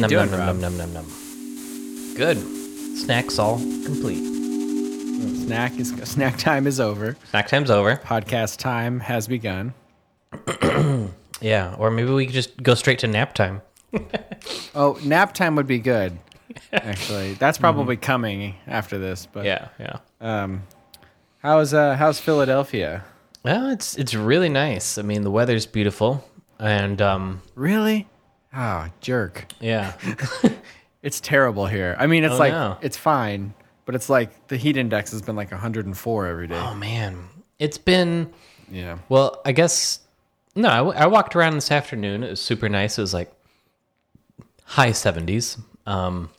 you num, doing, num, Rob? num, num, num, num. Good. Snacks all complete. Snack is snack time is over. Snack time's over. Podcast time has begun. Yeah, or maybe we could just go straight to nap time. Oh, nap time would be good. Actually, that's probably coming after this. But Yeah, yeah. um, how's uh how's Philadelphia? Well, it's it's really nice. I mean, the weather's beautiful, and um, Really? Oh, jerk! yeah, It's terrible here. I mean, it's Oh, like no. it's fine, but it's like the heat index has been like 104 every day. oh man, it's been Yeah. well. I guess no. I, w- I walked around this afternoon. It was super nice. It was like high seventies. Um,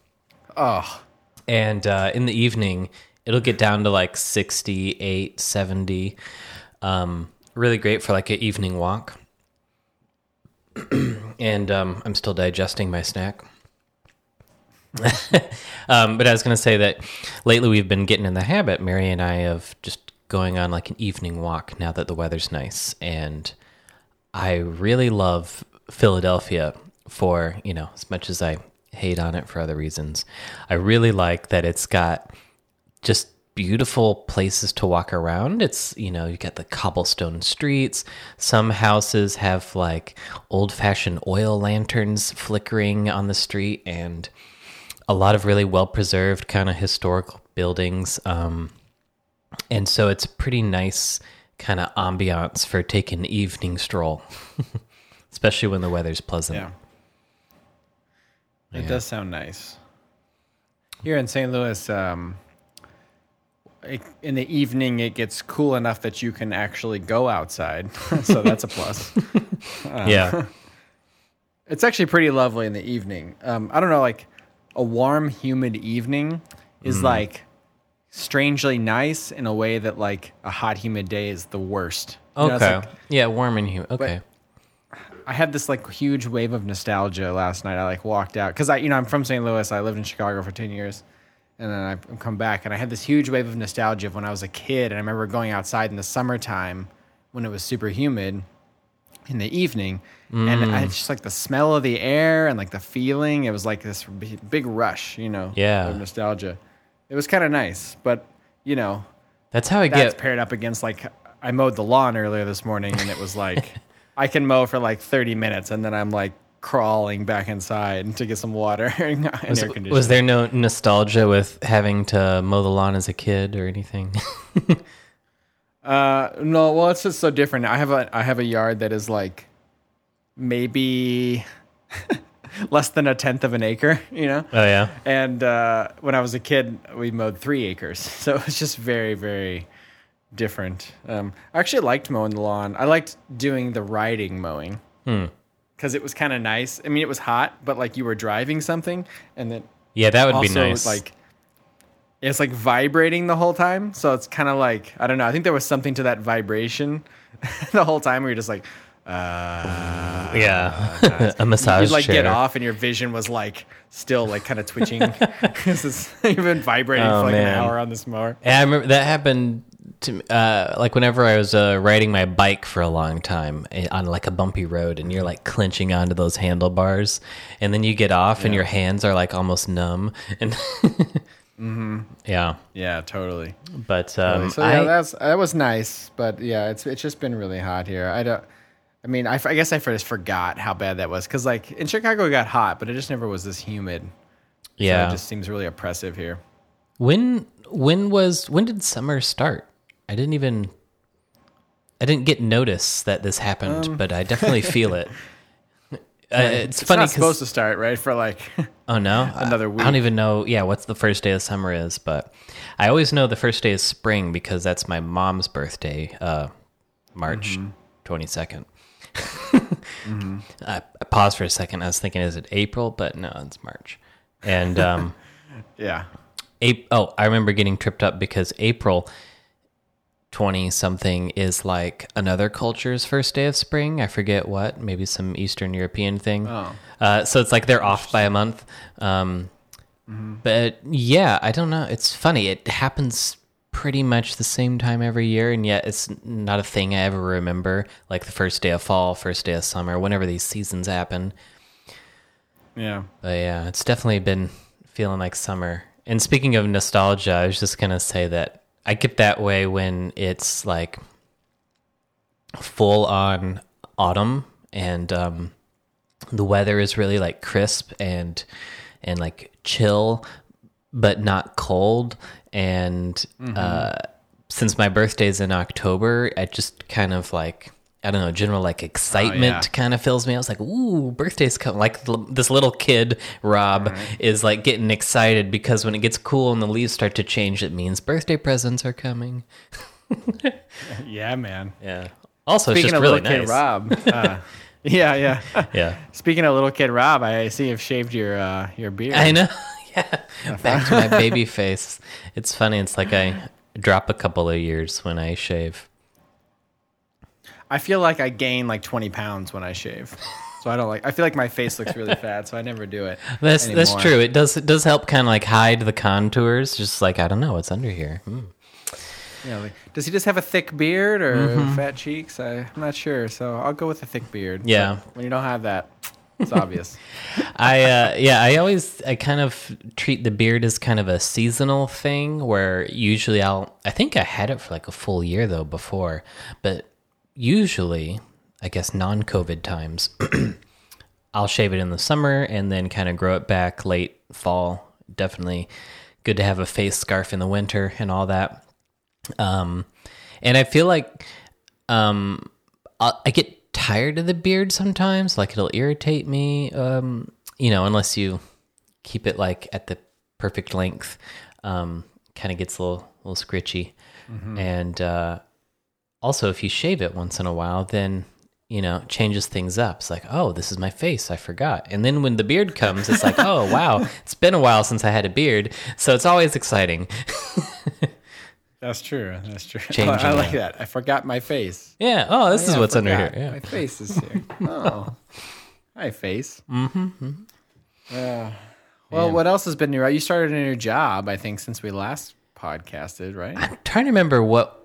Oh, and uh, in the evening it'll get down to like 68 70 um, really great for like an evening walk and um, i'm still digesting my snack. Um, but i was going to say that lately we've been getting in the habit mary and i of just going on like an evening walk now that the weather's nice. And i really love philadelphia for you know as much as i hate on it for other reasons i really like that it's got just beautiful places to walk around. It's, you know, you got the cobblestone streets. Some houses have like old fashioned oil lanterns flickering on the street and a lot of really well preserved kind of historical buildings. Um, and so it's a pretty nice kind of ambiance for taking an evening stroll, especially when the weather's pleasant. yeah. It does sound nice. Here in St. Louis, um, in the evening, it gets cool enough that you can actually go outside. so that's a plus. Yeah. It's actually pretty lovely in the evening. Um, I don't know, like a warm, humid evening is Mm. like strangely nice in a way that like a hot, humid day is the worst. You know, Okay. like- yeah, warm and humid. Okay. I had this like huge wave of nostalgia last night. I like walked out because I, you know, I'm from St. Louis. I lived in Chicago for 10 years. And then I come back and I had this huge wave of nostalgia of when I was a kid. And I remember going outside in the summertime when it was super humid in the evening. And I mm. just like the smell of the air and like the feeling. It was like this big rush, you know, Yeah. of nostalgia. It was kind of nice. But, you know, That's how I that's get paired up against like I mowed the lawn earlier this morning and it was like I can mow for like 30 minutes and then I'm like crawling back inside to get some water and air Was, conditioning. was there no nostalgia with having to mow the lawn as a kid or anything? Uh, no, well, it's just so different. I have a I have a yard that is like maybe less than a tenth of an acre, you know. oh yeah, And uh, when I was a kid, we mowed three acres, so it was just very, very different. Um, I actually liked mowing the lawn. I liked doing the riding mowing because it was kind of nice. I mean, it was hot, but like you were driving something, and then yeah, that would also be nice. like it's like vibrating the whole time. So it's kind of like I don't know. I think there was something to that vibration the whole time where you're just like. Uh, yeah, a massage You'd like chair. get off, and your vision was like still like kind of twitching. because You've been vibrating Oh, for like man. an hour on this mower. And I remember that happened to uh, like whenever I was uh, riding my bike for a long time eh, on like a bumpy road, and you're like clenching onto those handlebars, and then you get off, and your hands are like almost numb, and yeah. Yeah, totally. But um, So yeah, I, that's that was nice, but yeah, it's it's just been really hot here. I don't. I mean, I guess I just forgot how bad that was because like in Chicago it got hot, but it just never was this humid. So yeah. it just seems really oppressive here. When when was when did summer start? I didn't even I didn't get notice that this happened, but I definitely feel it. Uh, it's, It's funny not supposed to start right for like. oh no, another I, I don't even know. Yeah, what's the first day of summer is, but I always know the first day is spring because that's my mom's birthday, uh, March Mm-hmm. twenty second. I, I paused for a second. I was thinking, is it April? But no, it's March. And um, yeah. April, oh, I remember getting tripped up because April 20 something is like another culture's first day of spring. I forget what, maybe some Eastern European thing. Oh. Uh, so it's like they're off by a month. Um, But yeah, I don't know. It's funny. It happens pretty much the same time every year, and yet it's not a thing I ever remember. Like the first day of fall, first day of summer, whenever these seasons happen. Yeah. But yeah, it's definitely been feeling like summer. And speaking of nostalgia, I was just gonna say that I get that way when it's like full on autumn and um, the weather is really like crisp and and like chill, but not cold. And uh, since my birthday's in October, I just kind of like I don't know, general like excitement yeah. kind of fills me. I was like, "Ooh, birthday's coming!" Like l- this little kid, Rob, is like getting excited because when it gets cool and the leaves start to change, it means birthday presents are coming. Yeah, man. Yeah. Also, Speaking it's just of really little nice. kid Rob. Uh, yeah, yeah. Yeah, Speaking of little kid Rob, I see you've shaved your uh, your beard. I know. yeah, back to my baby face. It's funny. It's like I drop a couple of years when I shave. I feel like I gain like 20 pounds when I shave. So I don't like. I feel like my face looks really fat, so I never do it. That's that's true. It does it does help kind of like hide the contours. Just like I don't know what's under here. You know, like, does he just have a thick beard or Mm-hmm. fat cheeks? I, I'm not sure. So I'll go with a thick beard. Yeah. But when you don't have that, it's obvious. I uh, yeah, I always I kind of treat the beard as kind of a seasonal thing where usually I'll I think I had it for like a full year though before, but usually I guess non-COVID times I'll shave it in the summer and then kind of grow it back late fall. Definitely good to have a face scarf in the winter and all that. Um, and I feel like um, I, I get tired of the beard sometimes. Like it'll irritate me. Um, you know, unless you keep it like at the perfect length. Um, kind of gets a little little scritchy. And uh, also, if you shave it once in a while, then you know changes things up. It's like, oh, this is my face. I forgot. And then when the beard comes, it's like, oh wow, it's been a while since I had a beard. So it's always exciting. That's true. That's true. Changing I like that. I forgot my face. Yeah. Oh, this is Yeah, I what's under here. Yeah. My face is here. Oh, hi face. Mm-hmm. Yeah. Well, what else has been new? You started a new job, I think, since we last podcasted, right? I'm trying to remember what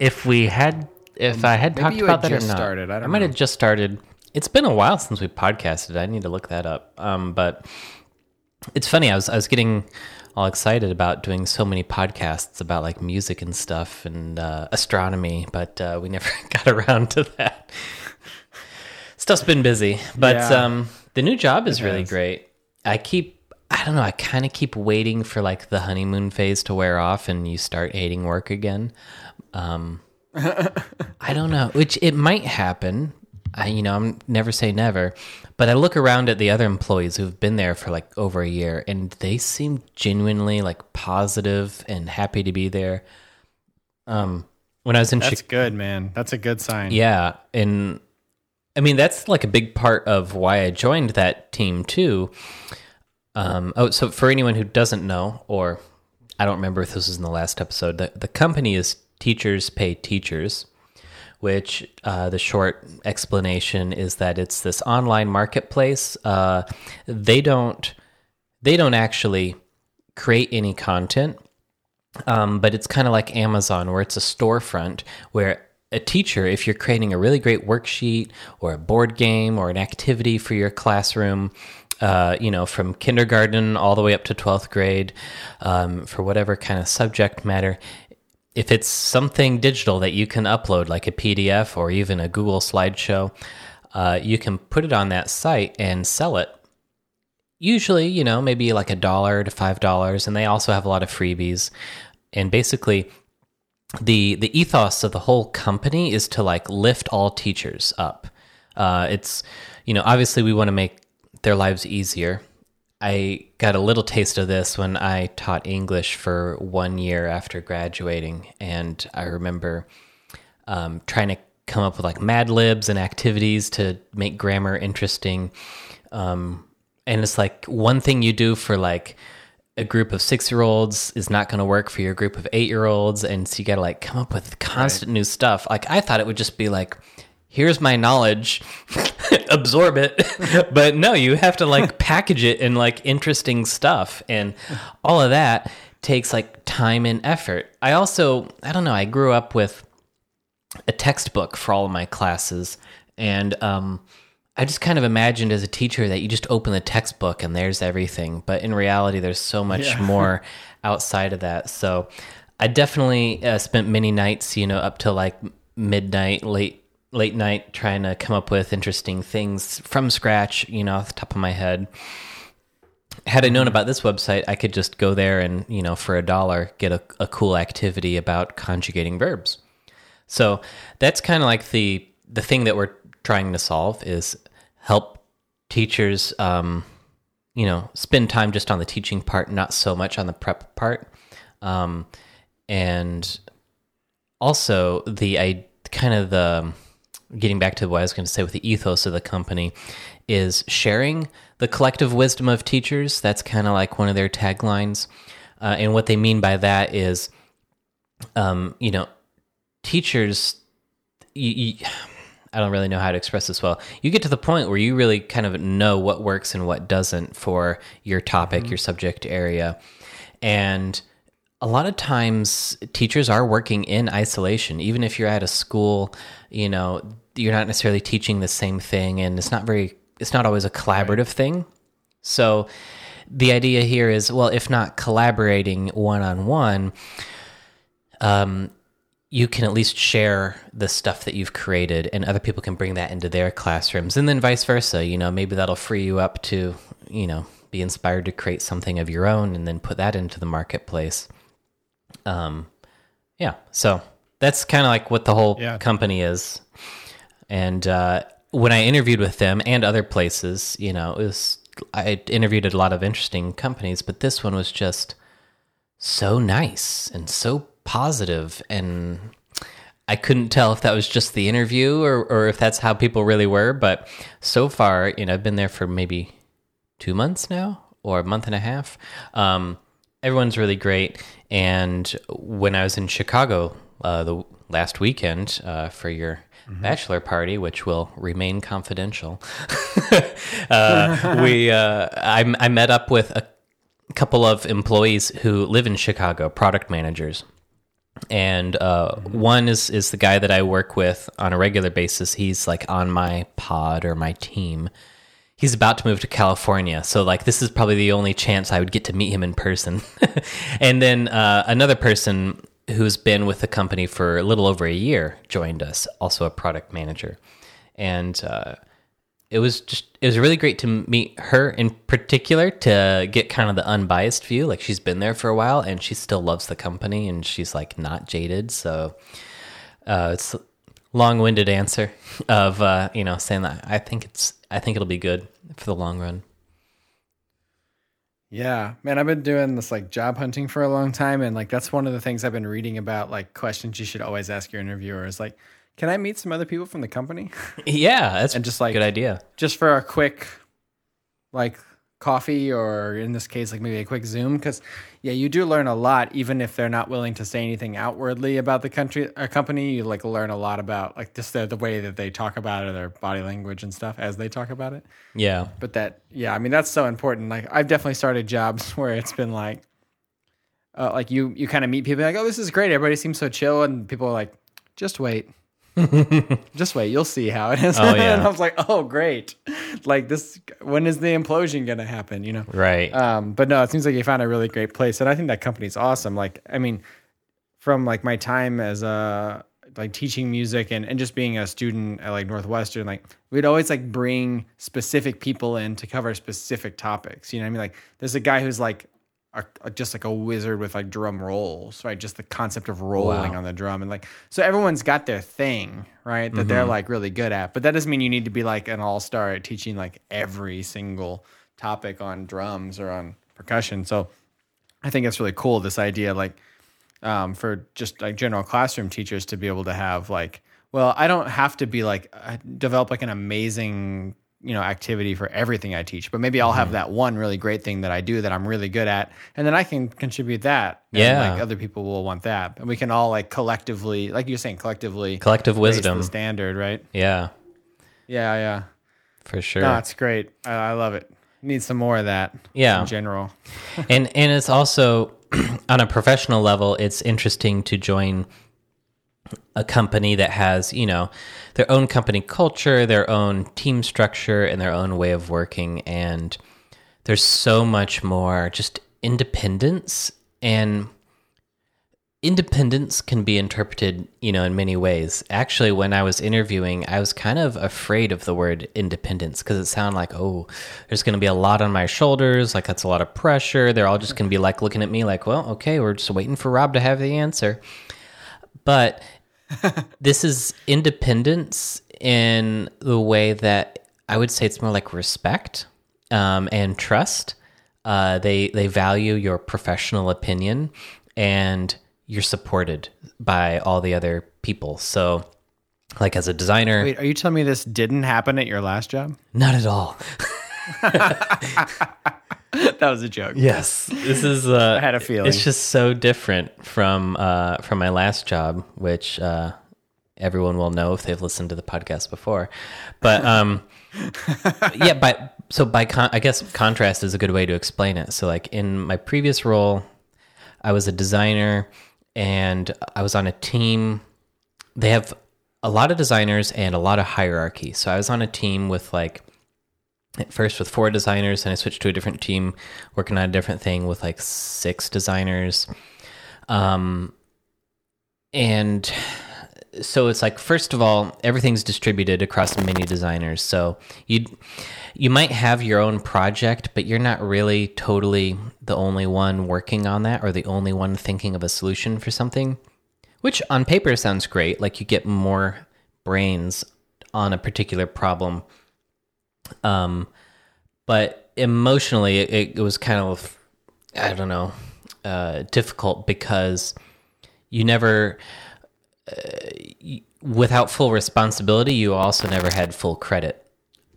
if we had if I had maybe talked you about had that just or not. started. I don't might know. have just started. It's been a while since we podcasted. I need to look that up. Um, but it's funny. I was I was getting all excited about doing so many podcasts about like music and stuff and uh, astronomy, but uh, we never got around to that. Stuff's been busy, but Yeah. um, the new job is really has. great. I keep. I don't know. I kind of keep waiting for like the honeymoon phase to wear off and you start hating work again. Um, I don't know, which it might happen. I, you know, I'm never say never, but I look around at the other employees who've been there for like over a year, and they seem genuinely like positive and happy to be there. Um, when I was in That's Chicago, good, man. That's a good sign. yeah, and I mean that's like a big part of why I joined that team too. Um, oh, so for anyone who doesn't know, or I don't remember if this was in the last episode, the, the company is Teachers Pay Teachers, which uh, the short explanation is that it's this online marketplace. Uh, they don't they don't actually create any content, um, but it's kind of like Amazon, where it's a storefront where a teacher, if you're creating a really great worksheet or a board game or an activity for your classroom, uh, you know, from kindergarten all the way up to 12th grade, um, for whatever kind of subject matter, if it's something digital that you can upload, like a PDF or even a Google slideshow, uh, you can put it on that site and sell it. Usually you know maybe like a dollar to five dollars and they also have a lot of freebies. And basically the the ethos of the whole company is to like lift all teachers up. Uh, it's you know obviously we want to make their lives easier i got a little taste of this when i taught english for one year after graduating and i remember um, trying to come up with like mad libs and activities to make grammar interesting. Um, and it's like one thing you do for like a group of six year olds is not going to work for your group of eight year olds and so you got to like come up with constant new stuff. Like i thought it would just be like here's my knowledge absorb it but no you have to like package it in like interesting stuff and all of that takes like time and effort i also i don't know i grew up with a textbook for all of my classes and um I just kind of imagined as a teacher that you just open the textbook and there's everything. But in reality, there's so much Yeah. more outside of that. So I definitely uh, spent many nights, you know, up till like midnight, late late night, trying to come up with interesting things from scratch, you know, off the top of my head. Had I known about this website, I could just go there and, you know, for a dollar, get a, a cool activity about conjugating verbs. So that's kind of like the the thing that we're trying to solve is help teachers, um, you know, spend time just on the teaching part, not so much on the prep part, um, and also the I kind of the getting back to what I was going to say with the ethos of the company is sharing the collective wisdom of teachers. That's kind of like one of their taglines, uh, and what they mean by that is, um, you know, teachers. You, you, I don't really know how to express this well. You get to the point where you really kind of know what works and what doesn't for your topic, your subject area. And a lot of times teachers are working in isolation. Even if you're at a school, you know, you're not necessarily teaching the same thing and it's not very it's not always a collaborative thing. So the idea here is well, if not collaborating one on one, um, you can at least share the stuff that you've created and other people can bring that into their classrooms and then vice versa you know maybe that'll free you up to you know be inspired to create something of your own and then put that into the marketplace um yeah so that's kind of like what the whole Yeah. company is and uh when i interviewed with them and other places you know it was i interviewed at a lot of interesting companies but this one was just so nice and so positive and I couldn't tell if that was just the interview or, or if that's how people really were, but so far, you know, I've been there for maybe two months now or a month and a half. Um, everyone's really great. And when I was in Chicago uh, the last weekend uh, for your bachelor party, which will remain confidential, uh, we uh, I, I met up with a couple of employees who live in Chicago, product managers. And uh, one is is the guy that I work with on a regular basis. He's like on my pod or my team. He's about to move to California, so like this is probably the only chance I would get to meet him in person. and then uh, another person who's been with the company for a little over a year joined us, also a product manager, and uh, it was just it was really great to meet her in particular to get kind of the unbiased view. Like she's been there for a while and she still loves the company and she's like not jaded. So uh, it's long-winded answer of uh, you know saying that i think it's i think it'll be good for the long run Yeah, man, I've been doing this like job hunting for a long time, and like that's one of the things I've been reading about. Like questions you should always ask your interviewer is like, "Can I meet some other people from the company, yeah that's And just, like- good idea just for a quick, like coffee, or in this case, like maybe a quick Zoom?" Because yeah, you do learn a lot, even if they're not willing to say anything outwardly about the country or company. You like learn a lot about like just the, the way that they talk about it, or their body language and stuff as they talk about it. yeah but that yeah i mean that's so important like i've definitely started jobs where it's been like uh, like you you kind of meet people like oh this is great everybody seems so chill and people are like just wait just wait you'll see how it is Oh, yeah. and i was like oh great like this when is the implosion gonna happen you know right um, but no, it seems like you found a really great place, and I think that company's awesome. Like, I mean, from like my time as a like teaching music and, and just being a student at like Northwestern, like we'd always like bring specific people in to cover specific topics. You know what I mean? Like, there's a guy who's like just like a wizard with like drum rolls, right? Just the concept of rolling Wow. on the drum, and like so everyone's got their thing, right? That they're like really good at. But that doesn't mean you need to be like an all star at teaching like every single topic on drums or on percussion. So I think it's really cool this idea like um, for just like general classroom teachers to be able to have like well I don't have to be like uh, develop like an amazing you know activity for everything I teach but maybe I'll Mm-hmm. have that one really great thing that I do that I'm really good at and then I can contribute that Yeah. like other people will want that and we can all like collectively like you're saying collectively collective wisdom the standard right? Yeah. Yeah yeah. For sure. No it's great. I, I love it. Need some more of that Yeah. in general. And and it's also on a professional level it's interesting to join a company that has, you know, their own company culture, their own team structure, and their own way of working. And there's so much more just independence and independence can be interpreted, you know, in many ways. Actually, when I was interviewing, I was kind of afraid of the word independence because it sounded like, oh, there's going to be a lot on my shoulders. Like, that's a lot of pressure. They're all just going to be like looking at me like, well, okay, we're just waiting for Rob to have the answer. But this is independence in the way that I would say it's more like respect um, and trust. Uh, they they value your professional opinion and you're supported by all the other people. So, like as a designer, Wait, are you telling me this didn't happen at your last job? not at all. that was a joke. Yes, this is. Uh, I had a feeling. It's just so different from uh, from my last job, which uh, everyone will know if they've listened to the podcast before. But um, yeah, by so by con- I guess contrast is a good way to explain it. So like in my previous role, I was a designer and I was on a team. They have a lot of designers and a lot of hierarchy. So I was on a team with like at first with four designers, and I switched to a different team working on a different thing with like six designers. Um, and so it's like first of all, everything's distributed across many designers. So you you might have your own project, but you're not really totally the only one working on that or the only one thinking of a solution for something. Which on paper sounds great, like you get more brains on a particular problem. Um, but emotionally, it, it was kind of I don't know uh, difficult because you never without full responsibility, you also never had full credit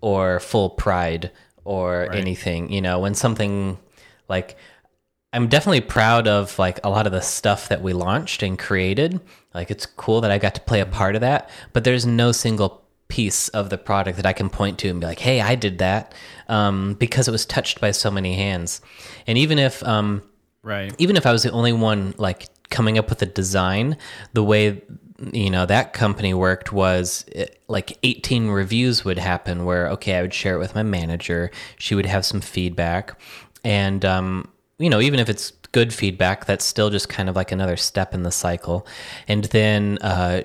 or full pride or Right. anything. You know, when something like I'm definitely proud of like a lot of the stuff that we launched and created. Like it's cool that I got to play a part of that, but there's no single piece of the product that I can point to and be like, "Hey, I did that," um, because it was touched by so many hands. And even if um, Right. even if I was the only one like coming up with a design, the way you know that company worked was it, like 18 reviews would happen where okay, I would share it with my manager, she would have some feedback, and um, you know even if it's good feedback, that's still just kind of like another step in the cycle, and then uh,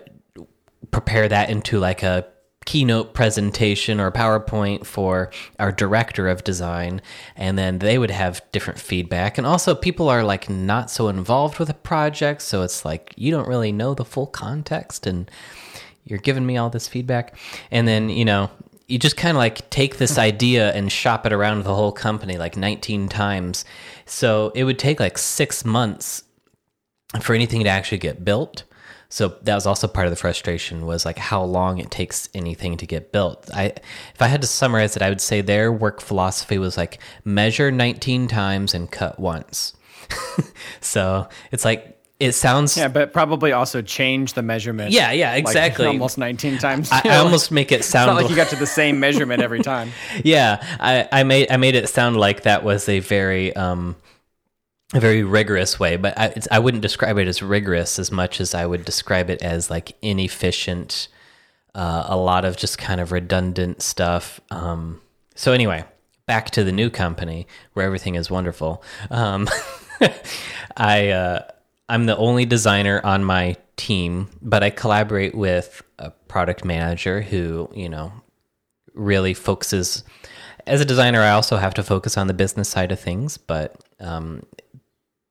prepare that into like a keynote presentation or PowerPoint for our director of design and then they would have different feedback. And also people are like not so involved with a project so it's like you don't really know the full context and you're giving me all this feedback. And then you know you just kind of like take this idea and shop it around the whole company like 19 times. So it would take like 6 months for anything to actually get built. So that was also part of the frustration was like how long it takes anything to get built. I if I had to summarize it, I would say their work philosophy was like measure 19 times and cut once. so it's like it sounds Yeah, but probably also change the measurement. Yeah, yeah, like, exactly. almost 19 times. I, I almost make it sound like you got to the same measurement every time. yeah, I, I made I made it sound like that was a very um a very rigorous way, but I I wouldn't describe it as rigorous as much as I would describe it as like inefficient, uh, a lot of just kind of redundant stuff. Um, so anyway, back to the new company where everything is wonderful. Um, I uh, I'm the only designer on my team, but I collaborate with a product manager who you know really focuses as a designer i also have to focus on the business side of things but um,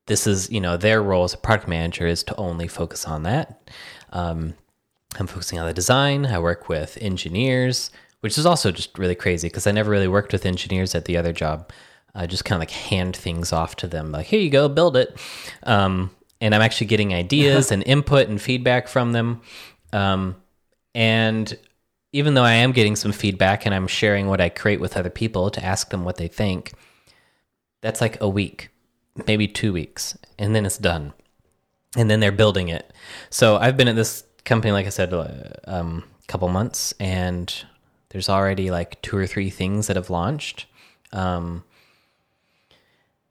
this is you know their role as a product manager is to only focus on that. Um, i'm focusing on the design. I work with engineers which is also just really crazy because i never really worked with engineers at the other job. I just kind of like hand things off to them like here you go build it. Um, and i'm actually getting ideas and input and feedback from them. Um, and even though I am getting some feedback and I'm sharing what I create with other people to ask them what they think, that's like a week, maybe two weeks, and then it's done. And then they're building it. So I've been at this company, like I said, a um, couple months, and there's already like two or three things that have launched. Um,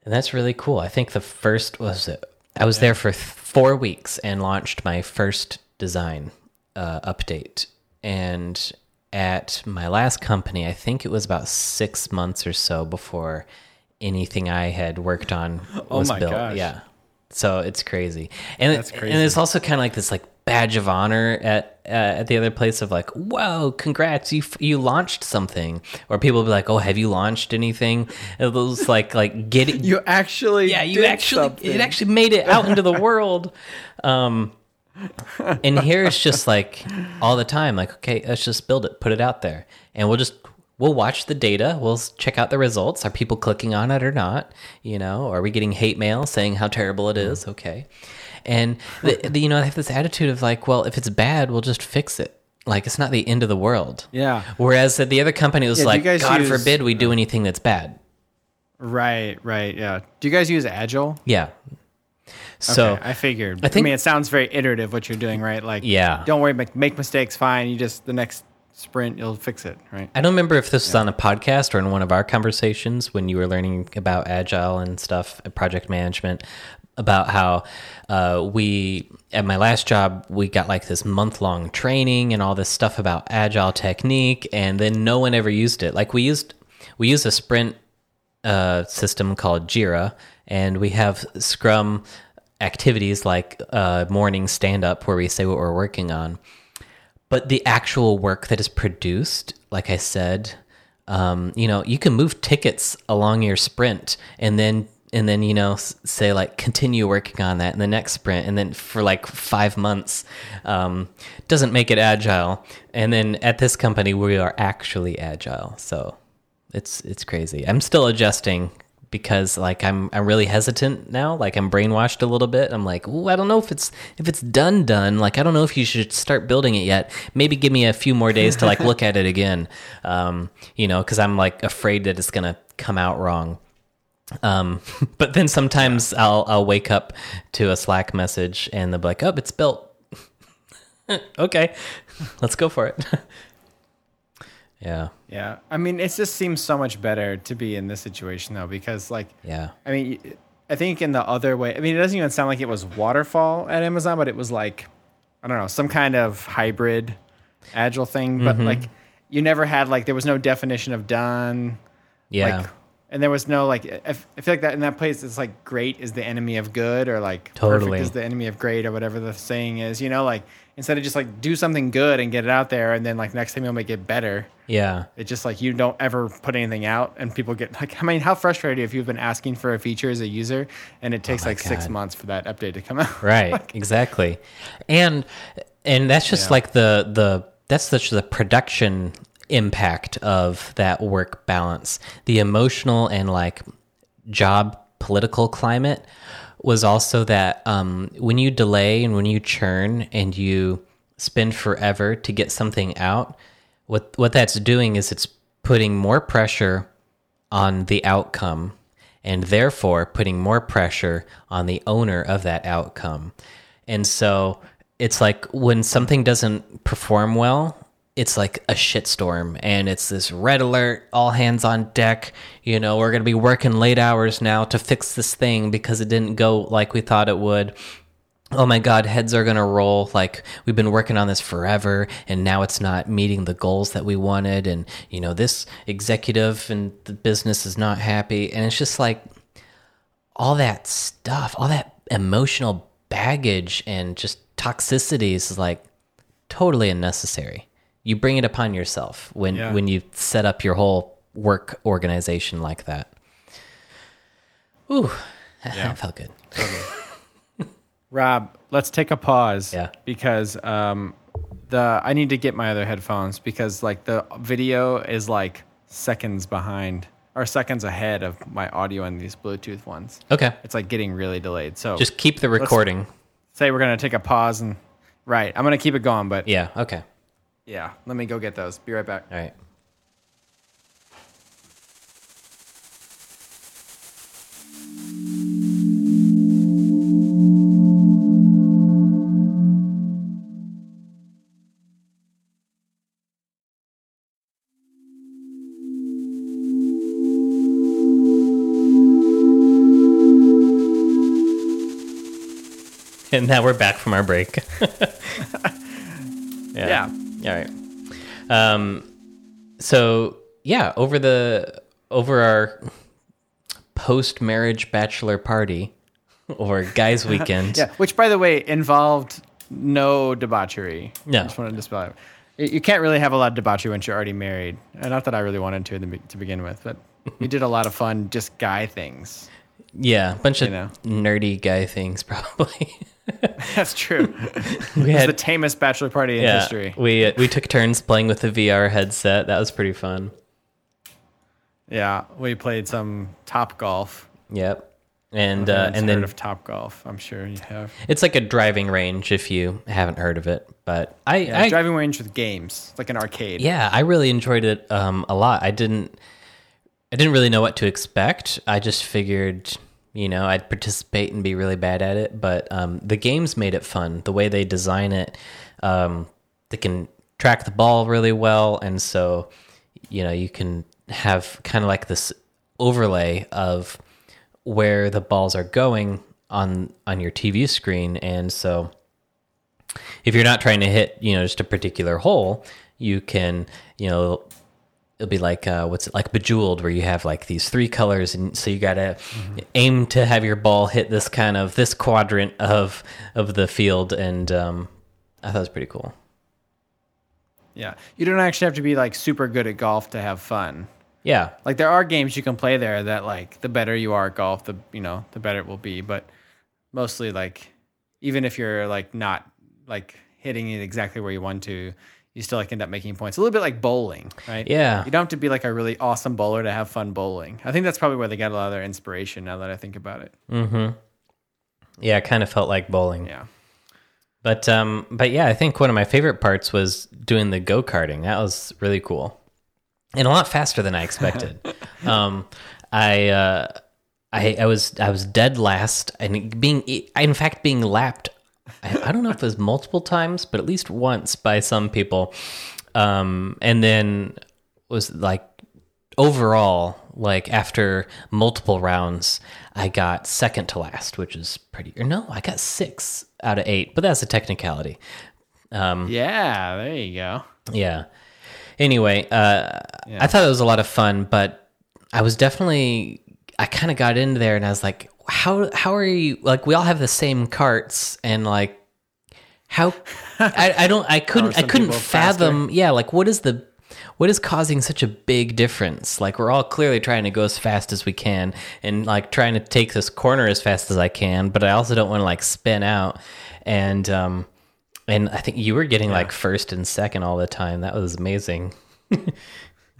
and that's really cool. I think the first was I was there for th- four weeks and launched my first design uh, update. And at my last company, I think it was about six months or so before anything I had worked on was Oh my built. gosh. Yeah. So it's crazy. And, That's it- crazy. and it's also kind of like this like badge of honor at uh, at the other place of like, whoa, congrats, you f- you launched something. Or people will be like, oh, have you launched anything? It was like like getting You actually, yeah, you actually something. it actually made it out into the world. Um, and here it's just like all the time, like okay, let's just build it, put it out there, and we'll just we'll watch the data, we'll check out the results. Are people clicking on it or not? You know, are we getting hate mail saying how terrible it is? Mm. Okay, and the, the, you know, they have this attitude of like, well, if it's bad, we'll just fix it. Like it's not the end of the world. Yeah. Whereas the other company was Yeah, like, God use- forbid we do anything that's bad. Right, right, yeah. Do you guys use Agile? Yeah. So Okay, I figured. I I, mean, it sounds very iterative what you're doing, right? Like, Yeah. don't worry, make, make mistakes, fine. You just the next sprint, you'll fix it, right? I don't remember if this was on a podcast or in one of our conversations when you were learning about agile and stuff, project management, about how uh, we at my last job we got like this month long training and all this stuff about agile technique, and then no one ever used it. Like we used we used a sprint uh, system called Jira, and we have Scrum activities like uh, morning stand up where we say what we're working on but the actual work that is produced, like I said, um, you know, you can move tickets along your sprint and then and then you know say like continue working on that in the next sprint and then for like five months um, doesn't make it agile. And then at this company we are actually agile. So it's it's crazy. I'm still adjusting because like i'm i'm really hesitant now. Like i'm brainwashed a little bit. I'm like Ooh, i don't know if it's if it's done done. Like i don't know if you should start building it yet. Maybe give me a few more days to like look at it again um you know because i'm like afraid that it's gonna come out wrong. Um but then sometimes i'll i'll wake up to a slack message and they'll be like oh it's built. Okay let's go for it. Yeah Yeah. I mean, it just seems so much better to be in this situation though, because like, yeah I mean, I think in the other way, I mean, it doesn't even sound like it was waterfall at Amazon, but it was like, I don't know, some kind of hybrid agile thing. But Mm-hmm. like, you never had like there was no definition of done. yeah Like, and there was no like. I f- I feel like that in that place, it's like great is the enemy of good, or like Totally. perfect is the enemy of great, or whatever the saying is. You know, like instead of just like do something good and get it out there, and then like next time you'll make it better. yeah It's just like you don't ever put anything out, and people get like. I mean, how frustrating if you've been asking for a feature as a user, and it takes Oh like six months for that update to come out. right exactly and and that's just Yeah. like the the that's such the production impact of that work balance the emotional and like job political climate was also that um, when you delay and when you churn and you spend forever to get something out what what that's doing is it's putting more pressure on the outcome and therefore putting more pressure on the owner of that outcome. And so it's like when something doesn't perform well, it's like a shitstorm and it's this red alert, all hands on deck. You know, we're going to be working late hours now to fix this thing because it didn't go like we thought it would. Oh my god heads are going to roll. Like we've been working on this forever and now it's not meeting the goals that we wanted. And you know this executive and the business is not happy. And it's just like all that stuff all that emotional baggage and just toxicities is like totally unnecessary you bring it upon yourself when Yeah. when you set up your whole work organization like that ooh that felt good Rob, let's take a pause. Yeah. Because um, the I need to get my other headphones because like the video is like seconds behind or seconds ahead of my audio in these Bluetooth ones. okay It's like getting really delayed. So just keep the recording say we're gonna take a pause and right. I'm gonna keep it going, but Yeah. Okay. Yeah, let me go get those. Be right back. All right. And now we're back from our break. yeah. yeah. All right. Um, so yeah, over the over our post marriage bachelor party or guys weekend. Yeah, which by the way involved no debauchery. No. I just wanted to spell it. You can't really have a lot of debauchery once you're already married. And Not that I really wanted to in the be- to begin with, but we did a lot of fun, just guy things. Yeah, a bunch of know. nerdy guy things probably. That's true. we It's had the tamest bachelor party in yeah, history. we uh, we took turns playing with the VR headset. That was pretty fun. Yeah, we played some Top Golf. Yep. And uh, and heard then of Top Golf, I'm sure you have. it's like a driving range if you haven't heard of it. But I, Yeah, I driving range with games, like an arcade. Yeah, I really enjoyed it um, a lot. I didn't, I didn't really know what to expect. I just figured, you know, I'd participate and be really bad at it. But um, the games made it fun. The way they design it, um, they can track the ball really well, and so, you know, you can have kind of like this overlay of where the balls are going on on your TV screen, and so if you're not trying to hit, you know, just a particular hole, you can, you know, it'll be like uh, what's it like bejeweled, where you have like these three colors, and so you gotta aim to have your ball hit this kind of this quadrant of of the field, and um, I thought it was pretty cool. Yeah. You don't actually have to be like super good at golf to have fun. Yeah, Like there are games you can play there that like the better you are at golf, the you know, the better it will be. But mostly like even if you're like not like hitting it exactly where you want to, you still like end up making points. A little bit like bowling, right? Yeah. You don't have to be like a really awesome bowler to have fun bowling. I think that's probably where they got a lot of their inspiration now that I think about it. Mm-hmm. yeah, it kind of felt like bowling. Yeah. But um, but yeah, I think one of my favorite parts was doing the go karting. That was really cool, and a lot faster than I expected. um, I, uh, I I was I was dead last, and being in fact being lapped. I, I don't know if it was multiple times, but at least once by some people. Um, and then was like overall, like after multiple rounds, I got second to last, which is pretty. Or no, I got six out of eight, but that's a technicality. Yeah, there you go. Yeah. Anyway, uh, I thought it was a lot of fun, but I was definitely I kind of got into there and I was like, how how are you like? We all have the same carts and like how I, I don't I couldn't I couldn't people faster? fathom yeah like what is the what is causing such a big difference? Like we're all clearly trying to go as fast as we can and like trying to take this corner as fast as I can, but I also don't want to like spin out and um and I think you were getting like first and second all the time. That was amazing.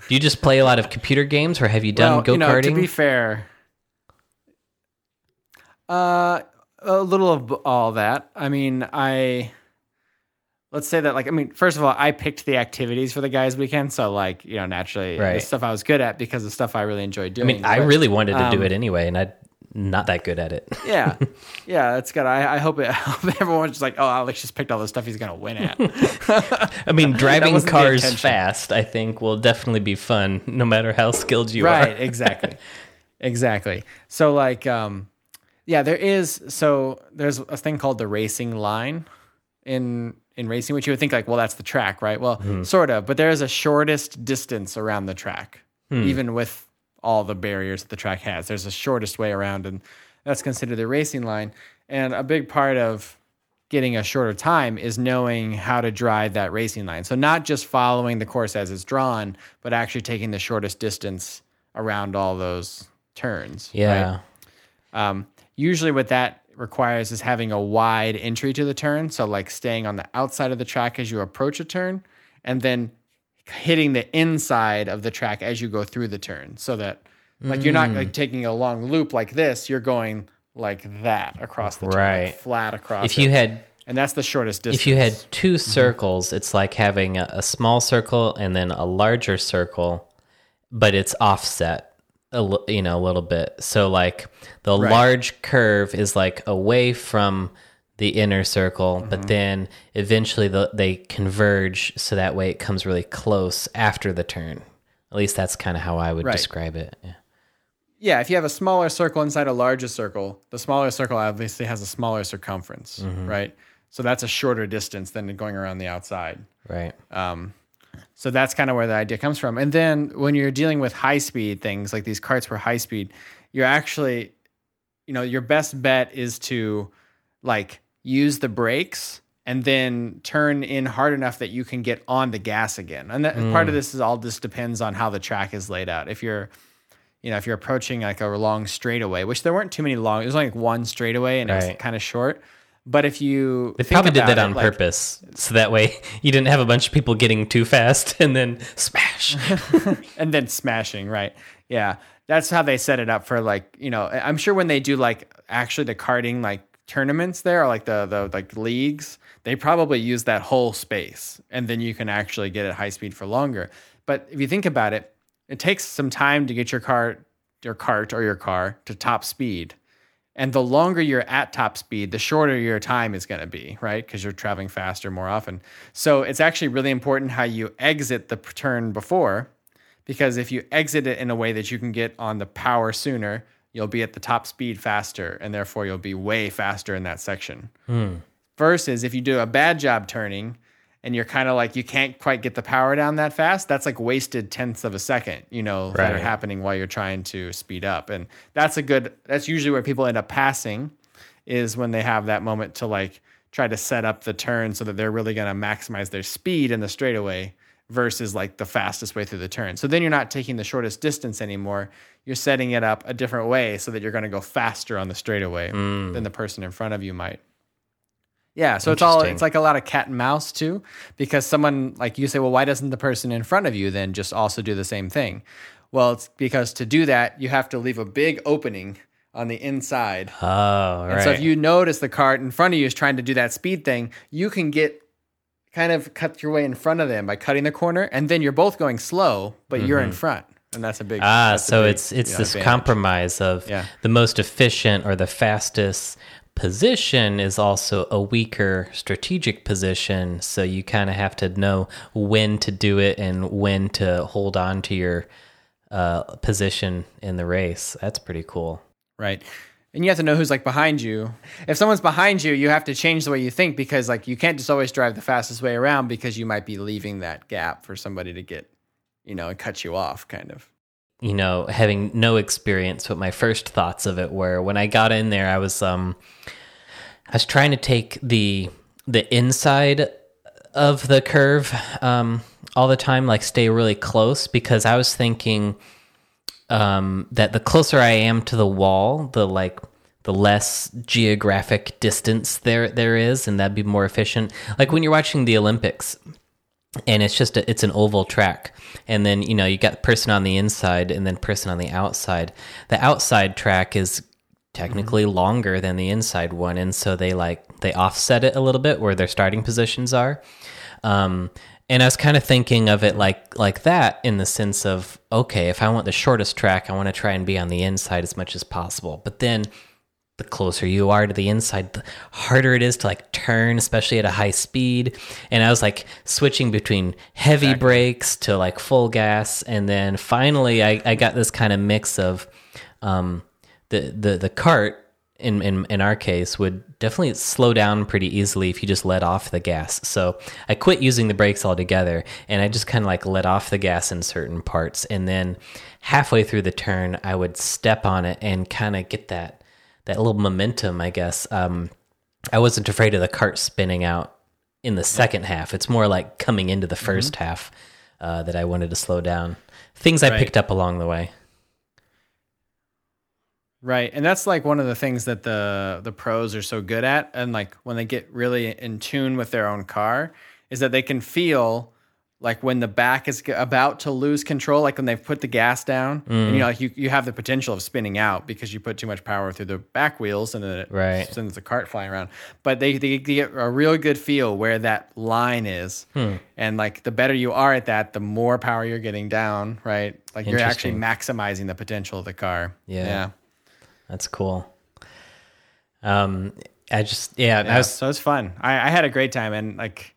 Do you just play a lot of computer games, or have you done Well, go you know, karting? to be fair, uh, a little of all that. I mean, I let's say that like I mean, first of all, I picked the activities for the guys' weekend, so like you know, naturally, Right. the stuff I was good at because the stuff I really enjoyed doing. I mean, I But, really wanted to do um, it anyway, and I'm not that good at it. yeah, yeah, it's good. I, I hope it. I hope everyone's just like, oh, Alex just picked all the stuff he's gonna win at. I mean, driving cars fast, I think, will definitely be fun, no matter how skilled you right are. Right, exactly exactly so like um yeah there is so there's a thing called the racing line in in racing which you would think like well that's the track right well Hmm. sort of but there is a shortest distance around the track Hmm. even with all the barriers that the track has there's a shortest way around and that's considered the racing line and a big part of getting a shorter time is knowing how to drive that racing line. So not just following the course as it's drawn, but actually taking the shortest distance around all those turns. Yeah. right? Um, usually, what that requires is having a wide entry to the turn. So like staying on the outside of the track as you approach a turn, and then hitting the inside of the track as you go through the turn, so that like you're not Mm. like taking a long loop like this. You're going like that across the turn, Right. flat across. If you had and that's the shortest distance. if you had 2 Mm-hmm. circles, it's like having a, a small circle and then a larger circle, but it's offset a you know a little bit. So like the Right. large curve is like away from the inner circle, Mm-hmm. but then eventually the, they converge so that way it comes really close after the turn. At least that's kind of how I would Right. describe it. Yeah. yeah, if you have a smaller circle inside a larger circle, the smaller circle obviously has a smaller circumference, right? So that's a shorter distance than going around the outside. Right. Um, so that's kind of where the idea comes from. And then when you're dealing with high speed things like these carts were high speed, you're actually, you know, your best bet is to like use the brakes and then turn in hard enough that you can get on the gas again. And that, part of mm. this is all just depends on how the track is laid out. If you're, you know, if you're approaching like a long straightaway, which there weren't too many long, it was only like one straightaway and it was kind of short. But if you They probably did that it, on like- purpose, so that way you didn't have a bunch of people getting too fast and then smash. and then smashing, right? Yeah, that's how they set it up for like you know. I'm sure when they do like actually the karting like tournaments there or like the the like leagues, they probably use that whole space, and then you can actually get at high speed for longer. But if you think about it, it takes some time to get your car, your cart or your car to top speed. And the longer you're at top speed, the shorter your time is going to be, right? Because you're traveling faster more often. So it's actually really important how you exit the turn before, because if you exit it in a way that you can get on the power sooner, you'll be at the top speed faster, and therefore you'll be way faster in that section. Hmm. Versus if you do a bad job turning and you're kind of like you can't quite get the power down that fast, that's like wasted tenths of a second, you know, that are happening while you're trying to speed up. And that's a good that's usually where people end up passing is when they have that moment to like try to set up the turn so that they're really going to maximize their speed in the straightaway versus like the fastest way through the turn. So then you're not taking the shortest distance anymore. You're setting it up a different way so that you're going to go faster on the straightaway mm. than the person in front of you might. Yeah, so it's all it's like a lot of cat and mouse too, because someone like you say, well, why doesn't the person in front of you then just also do the same thing? Well, it's because to do that you have to leave a big opening on the inside. Oh, right. And so if you notice the cart in front of you is trying to do that speed thing, you can get kind of cut your way in front of them by cutting the corner, and then you're both going slow, but you're in front, and that's a big Mm-hmm. ah, so big, it's it's you know, this advantage. compromise of Yeah. the most efficient or the fastest position is also a weaker strategic position. So you kind of have to know when to do it and when to hold on to your uh, position in the race. That's pretty cool. Right. And you have to know who's like behind you. If someone's behind you, you have to change the way you think because like you can't just always drive the fastest way around because you might be leaving that gap for somebody to get, you know, and cut you off kind of. You know, having no experience, what my first thoughts of it were when I got in there, I was um I was trying to take the the inside of the curve um all the time, like stay really close because I was thinking um that the closer I am to the wall, the like the less geographic distance there there is and that'd be more efficient. Like when you're watching the Olympics, and it's just a, it's an oval track. And then you know you got person on the inside and then person on the outside. The outside track is technically longer than the inside one and so they like they offset it a little bit where their starting positions are. Um, and i was kind of thinking of it like like that in the sense of okay if i want the shortest track i want to try and be on the inside as much as possible. But then the closer you are to the inside, the harder it is to like turn, especially at a high speed. And I was like switching between heavy brakes to like full gas. And then finally I, I got this kind of mix of um, the, the, the cart in, in, in our case would definitely slow down pretty easily if you just let off the gas. So I quit using the brakes altogether and I just kind of like let off the gas in certain parts. And then halfway through the turn, I would step on it and kind of get that that little momentum, I guess. Um, I wasn't afraid of the cart spinning out in the second half. It's more like coming into the 1st half uh, that I wanted to slow down. Things I Right. picked up along the way. Right. And that's like one of the things that the the pros are so good at and like when they get really in tune with their own car is that they can feel like when the back is about to lose control like when they've put the gas down and you know like you, you have the potential of spinning out because you put too much power through the back wheels and then it Right. sends the cart flying around but they, they get a real good feel where that line is and like the better you are at that the more power you're getting down right like you're actually maximizing the potential of the car Yeah. yeah That's cool. Um, I just yeah, I Yeah, was so it's fun. I, I had a great time and like,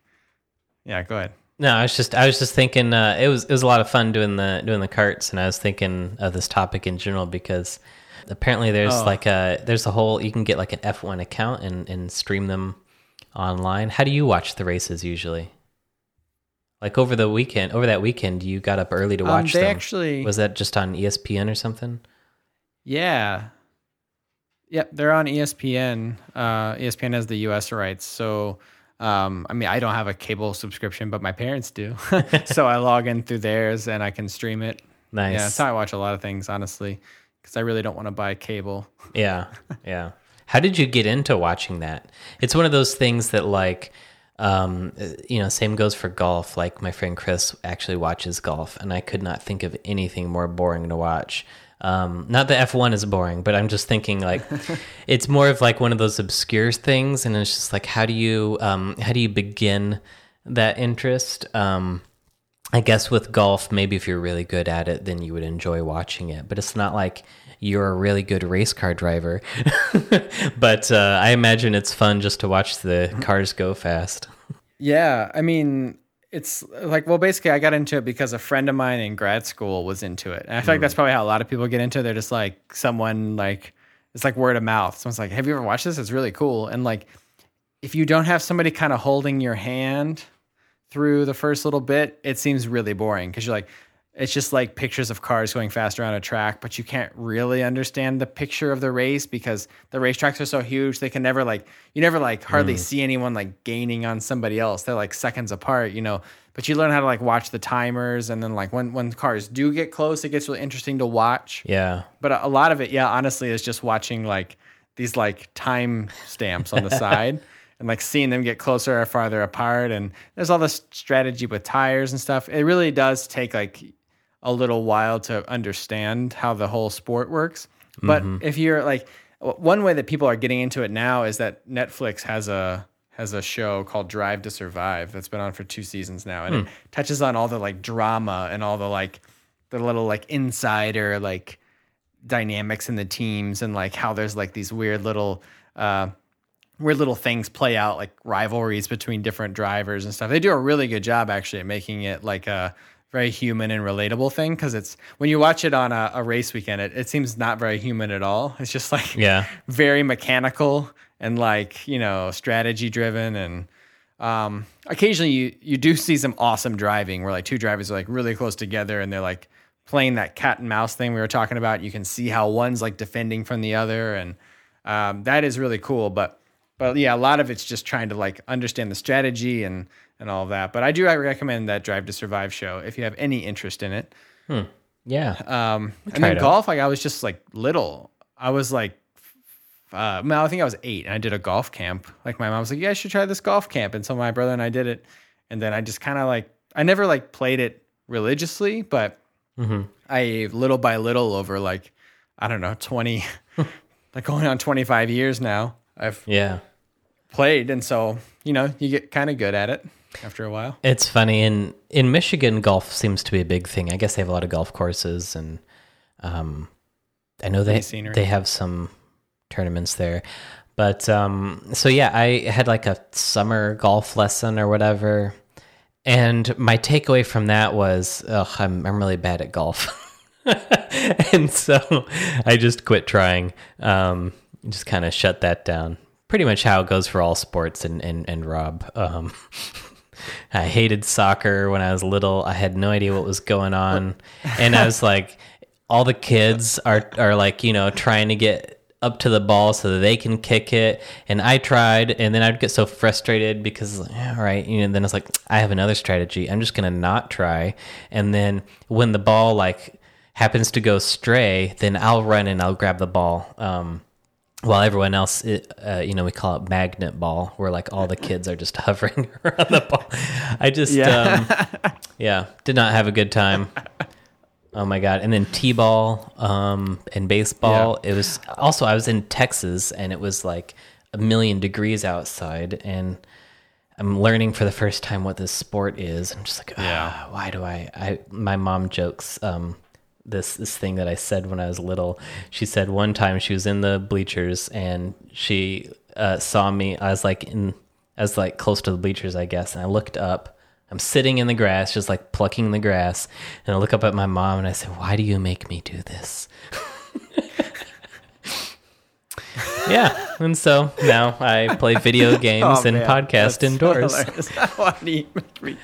yeah, go ahead. No, I was just I was just thinking uh, it was it was a lot of fun doing the doing the carts, and I was thinking of this topic in general because apparently there's Oh. like a there's a whole you can get like an F1 account and and stream them online. How do you watch the races usually? Like over the weekend, over that weekend, you got up early to Um, watch they them. actually Was that just on ESPN or something? Yeah. Yep, they're on ESPN. Uh, ESPN has the U.S. rights, so um, I mean, I don't have a cable subscription, but my parents do. so I log in through theirs and I can stream it. Nice. Yeah, that's how I watch a lot of things, honestly, because I really don't want to buy cable. Yeah, yeah. How did you get into watching that? It's one of those things that, like, um, you know, same goes for golf. Like, my friend Chris actually watches golf, and I could not think of anything more boring to watch. Um, not that F1 is boring, but I'm just thinking like it's more of like one of those obscure things, and it's just like how do you um, how do you begin that interest? Um, I guess with golf, maybe if you're really good at it, then you would enjoy watching it. But it's not like you're a really good race car driver. but uh, I imagine it's fun just to watch the cars go fast. Yeah, I mean, it's like well, basically, I got into it because a friend of mine in grad school was into it, and I feel like that's mm. probably how a lot of people get into it. They're just like someone like it's like word of mouth. Someone's like, "Have you ever watched this? It's really cool." And like, if you don't have somebody kind of holding your hand through the first little bit, it seems really boring because you're like, it's just like pictures of cars going faster on a track, but you can't really understand the picture of the race because the racetracks are so huge. They can never like, you never like hardly hmm. see anyone like gaining on somebody else. They're like seconds apart, you know. But you learn how to like watch the timers, and then like when when cars do get close, it gets really interesting to watch. Yeah. But a, a lot of it, yeah, honestly, is just watching like these like time stamps on the side and like seeing them get closer or farther apart. And there's all this strategy with tires and stuff. It really does take like a little while to understand how the whole sport works. But if you're like one way that people are getting into it now is that Netflix has a has a show called Drive to Survive that's been on for two seasons now, and it touches on all the like drama and all the like the little like insider like dynamics in the teams and like how there's like these weird little uh weird little things play out like rivalries between different drivers and stuff. They do a really good job actually at making it like a very human and relatable thing because it's when you watch it on a, a race weekend, it, it seems not very human at all. It's just like Yeah. very mechanical and like you know strategy driven and um, occasionally you you do see some awesome driving where like two drivers are like really close together and they're like playing that cat and mouse thing we were talking about. You can see how one's like defending from the other and um, that is really cool. But but yeah, a lot of it's just trying to like understand the strategy and and all of that. But I do recommend that Drive to Survive show if you have any interest in it. Yeah. Um, and then golf, like I was just like little. I was like, uh, well, I think I was eight, and I did a golf camp. Like my mom was like, "Yeah, I should try this golf camp," and so my brother and I did it. And then I just kind of like, I never like played it religiously, but Mm-hmm. I little by little over like, I don't know, twenty, like going on twenty five years now. I've yeah. played, and so you know, you get kind of good at it after a while. It's funny in in Michigan, golf seems to be a big thing. I guess they have a lot of golf courses, and um, I know they they have some tournaments there. But um, so yeah, I had like a summer golf lesson or whatever, and my takeaway from that was, I'm I'm really bad at golf, and so I just quit trying. Um, just kind of shut that down. Pretty much how it goes for all sports and and, and Rob. Um, I hated soccer when I was little. I had no idea what was going on. And I was like, all the kids are, are like, you know, trying to get up to the ball so that they can kick it. And I tried, and then I'd get so frustrated because, like, yeah, all right. You know, then it's like, I have another strategy. I'm just going to not try. And then when the ball, like, happens to go stray, then I'll run and I'll grab the ball. Um, while everyone else, it, uh, you know, we call it magnet ball, where like all the kids are just hovering around the ball. I just, Yeah. um, yeah, did not have a good time. Oh my god! And then t-ball um, and baseball. It was also I was in Texas, and it was like a million degrees outside, and I'm learning for the first time what this sport is. I'm just like, ah, Yeah. why do I? I my mom jokes um, this this thing that I said when I was little. She said one time she was in the bleachers and she uh, saw me. I was like in, I was like close to the bleachers, I guess, and I looked up. I'm sitting in the grass, just like plucking the grass, and I look up at my mom and I say, "Why do you make me do this?" yeah, and so now I play video games Oh, and man, podcast so indoors. Why do you make me-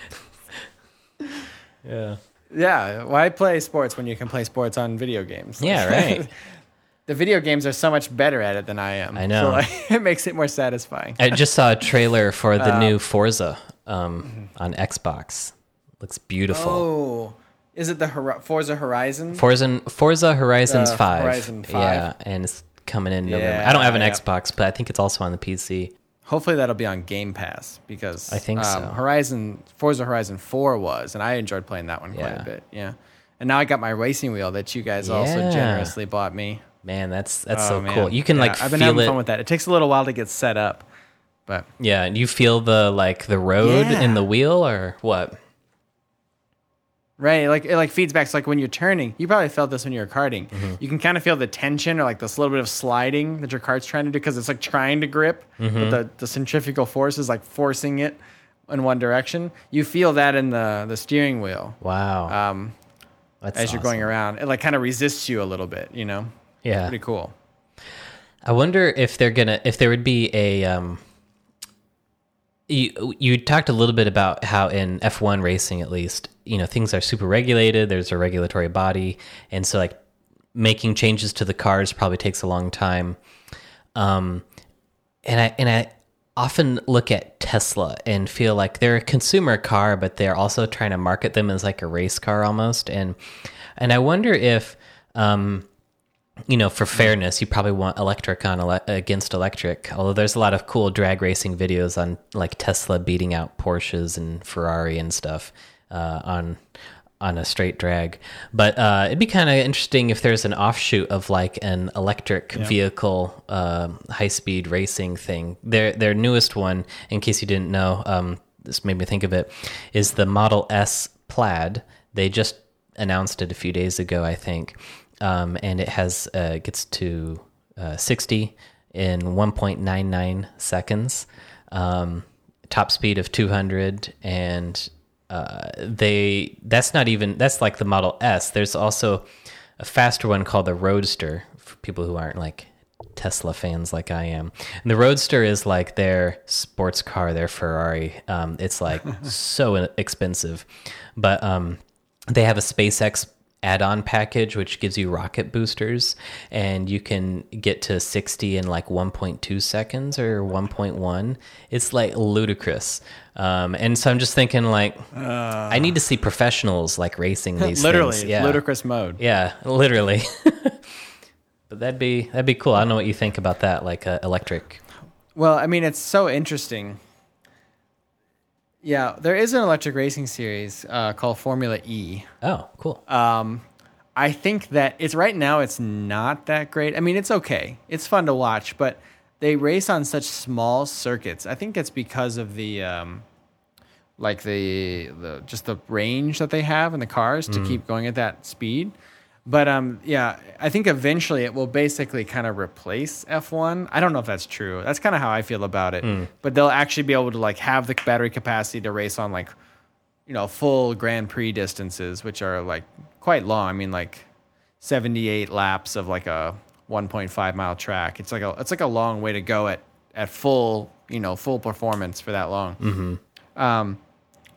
yeah, yeah, why play sports when you can play sports on video games? Yeah, right. the video games are so much better at it than I am. I know. So like, it makes it more satisfying. I just saw a trailer for the new Forza um, on Xbox. Looks beautiful. Oh, is it the Hor- Forza Horizon? Forza Forza Horizons Uh, Five. Horizon 5. Yeah, and it's coming in November. Yeah, I don't have an yeah. Xbox, but I think it's also on the PC. Hopefully that'll be on Game Pass because I think um, so. Horizon Forza Horizon Four was, and I enjoyed playing that one quite Yeah. a bit. Yeah, and now I got my racing wheel that you guys also generously bought me. Man, that's that's Oh, so man. cool. You can Yeah, like I've been having it. fun with that. It takes a little while to get set up, but yeah, and you feel the like the road Yeah. in the wheel or what? Right, like it like feeds back. So like when you're turning, you probably felt this when you were karting. Mm-hmm. You can kind of feel the tension or like this little bit of sliding that your cart's trying to do because it's like trying to grip, Mm-hmm. but the the centrifugal force is like forcing it in one direction. You feel that in the the steering wheel. Wow, Um, that's as you're going around. It like kind of resists you a little bit, you know. Yeah, Pretty cool. I wonder if they're gonna if there would be a um. You you talked a little bit about how in F1 racing at least you know things are super regulated. There's a regulatory body, and so like making changes to the cars probably takes a long time. Um, and I and I often look at Tesla and feel like they're a consumer car, but they're also trying to market them as like a race car almost. And and I wonder if um, you know, for fairness, you probably want electric on ele- against electric. Although there's a lot of cool drag racing videos on like Tesla beating out Porsches and Ferrari and stuff uh, on on a straight drag. But uh, it'd be kind of interesting if there's an offshoot of like an electric vehicle um high speed racing thing. Their their newest one, in case you didn't know, um, this made me think of it, is the Model S Plaid. They just announced it a few days ago, I think, um, and it has uh, gets to uh, 60 in 1.99 seconds, um, top speed of 200, and uh, they that's not even that's like the Model S. There's also a faster one called the Roadster for people who aren't like Tesla fans like I am. And the Roadster is like their sports car, their Ferrari. Um, it's like so expensive, but um, they have a SpaceX add-on package which gives you rocket boosters and you can get to 60 in like 1.2 seconds or 1.1 it's like ludicrous. Um, and so i'm just thinking like i need to see professionals like racing these Literally, yeah. ludicrous mode. yeah literally. But that'd be that'd be cool. I don't know what you think about that like uh, electric. Well, I mean, it's so interesting. Yeah, there is an electric racing series uh, called Formula E. oh cool Um, I think that it's right now. It's not that great. I mean, it's okay. It's fun to watch, but they race on such small circuits. I think it's because of the um, like the the just the range that they have in the cars to keep going at that speed. But um, yeah, I think eventually it will basically kind of replace F1. I don't know if that's true. That's kind of how I feel about it. But they'll actually be able to like have the battery capacity to race on like you know, full Grand Prix distances, which are like quite long. I mean, like 78 laps of like a 1.5 mile track. It's like a it's like a long way to go at at full you know full performance for that long. Mm-hmm. Um,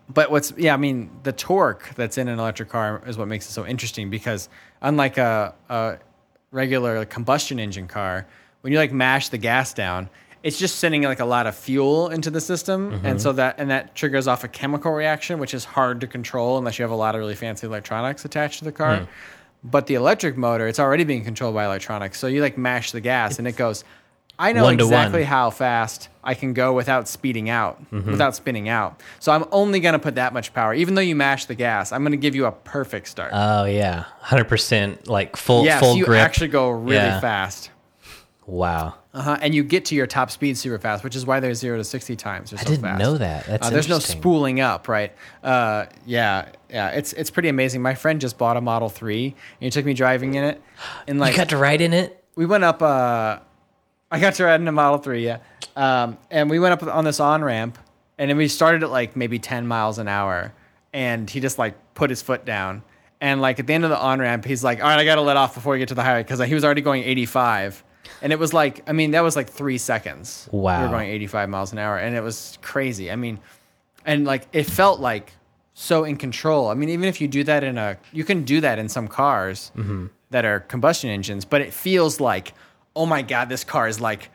but what's yeah, I mean, the torque that's in an electric car is what makes it so interesting because unlike a, a regular combustion engine car, when you like mash the gas down, it's just sending like a lot of fuel into the system, and mm-hmm. so that and that triggers off a chemical reaction, which is hard to control unless you have a lot of really fancy electronics attached to the car. Hmm. But the electric motor, it's already being controlled by electronics. So you like mash the gas, and it goes. I know One exactly how fast I can go without speeding out, without spinning out. So I'm only going to put that much power. Even though you mash the gas, I'm going to give you a perfect start. oh yeah 100% like full yeah, full so you grip actually go really Yeah. fast. wow Uh-huh. And you get to your top speed super fast, which is why they're zero to 60 times. They're i so didn't fast. know that that's Uh, there's no spooling up, right? Uh, yeah, yeah, it's it's pretty amazing. My friend just bought a Model Three, and he took me driving in it, and like you got to ride in it we went up. Uh, I got to ride in a Model Three, yeah, um, and we went up on this on ramp, and then we started at like maybe 10 miles an hour, and he just like put his foot down, and like at the end of the on ramp, he's like, "All right, I gotta let off before we get to the highway," because he was already going 85. And it was like, I mean, that was like three seconds. Wow. We were going 85 miles an hour, and it was crazy. I mean, and like it felt like so in control. I mean, even if you do that in a, you can do that in some cars Mm-hmm. that are combustion engines, but it feels like, oh my god, this car is like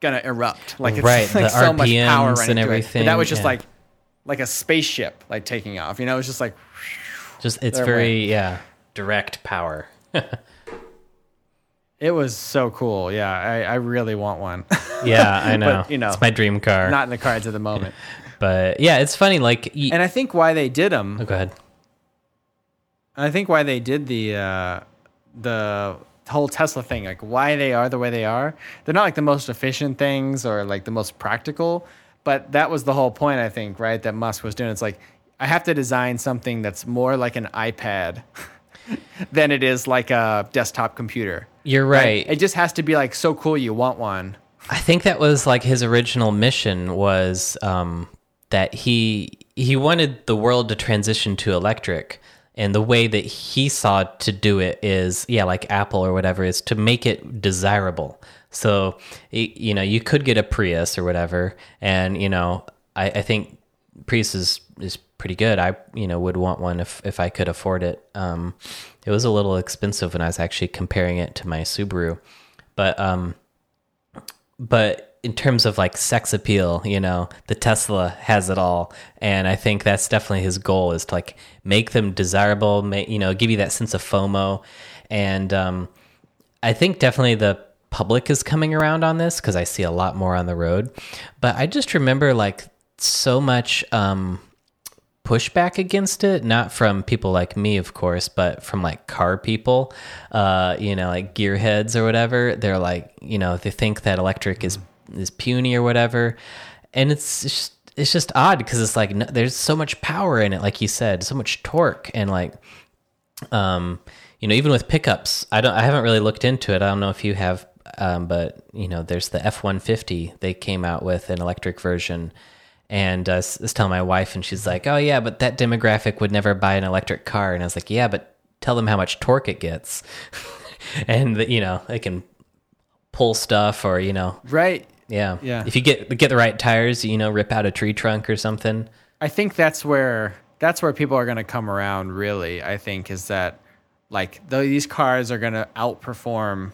gonna erupt. Like it's Right, like so much power and. But everything, that was just yeah. like, like a spaceship like taking off. You know, it was just like, Just it's very yeah direct power. it was so cool. Yeah, I, I really want one. Yeah, I know. you know, it's my dream car. Not in the cards at the moment. but yeah, it's funny. Like, y- And I think why they did them oh, go ahead. I think why they did the uh, the whole Tesla thing, like why they are the way they are, they're not like the most efficient things or like the most practical, but that was the whole point. I think right that Musk was doing. It's like I have to design something that's more like an iPad than it is like a desktop computer. You're right. It just has to be like so cool you want one. I think that was like his original mission was um, that he he wanted the world to transition to electric, and the way that he saw to do it is yeah, like Apple or whatever, is to make it desirable. So you know, you could get a Prius or whatever, and you know, I, I think Prius is is pretty good. I you know would want one if if I could afford it. Um, it was a little expensive when I was actually comparing it to my Subaru, but um, but in terms of like sex appeal, you know, the Tesla has it all, and I think that's definitely his goal is to like make them desirable, make you know, give you that sense of FOMO, and um, I think definitely the public is coming around on this because I see a lot more on the road, but I just remember like so much um, pushback against it, not from people like me, of course, but from like car people, uh, you know, like gearheads or whatever. They're like, you know, they think that electric is is puny or whatever, and it's just, it's just odd because it's like no, there's so much power in it, like you said, so much torque, and like, um, you know, even with pickups, I don't, I haven't really looked into it. I don't know if you have, um, but you know, there's the F one fifty. They came out with an electric version. And uh, I was telling my wife, and she's like, "Oh yeah, but that demographic would never buy an electric car." And I was like, "Yeah, but tell them how much torque it gets, and that, you know they can pull stuff, or you know, Right. Yeah, Yeah. If you get get the right tires, you know, rip out a tree trunk or something. I think that's where that's where people are going to come around. Really, I think is that like though these cars are going to outperform.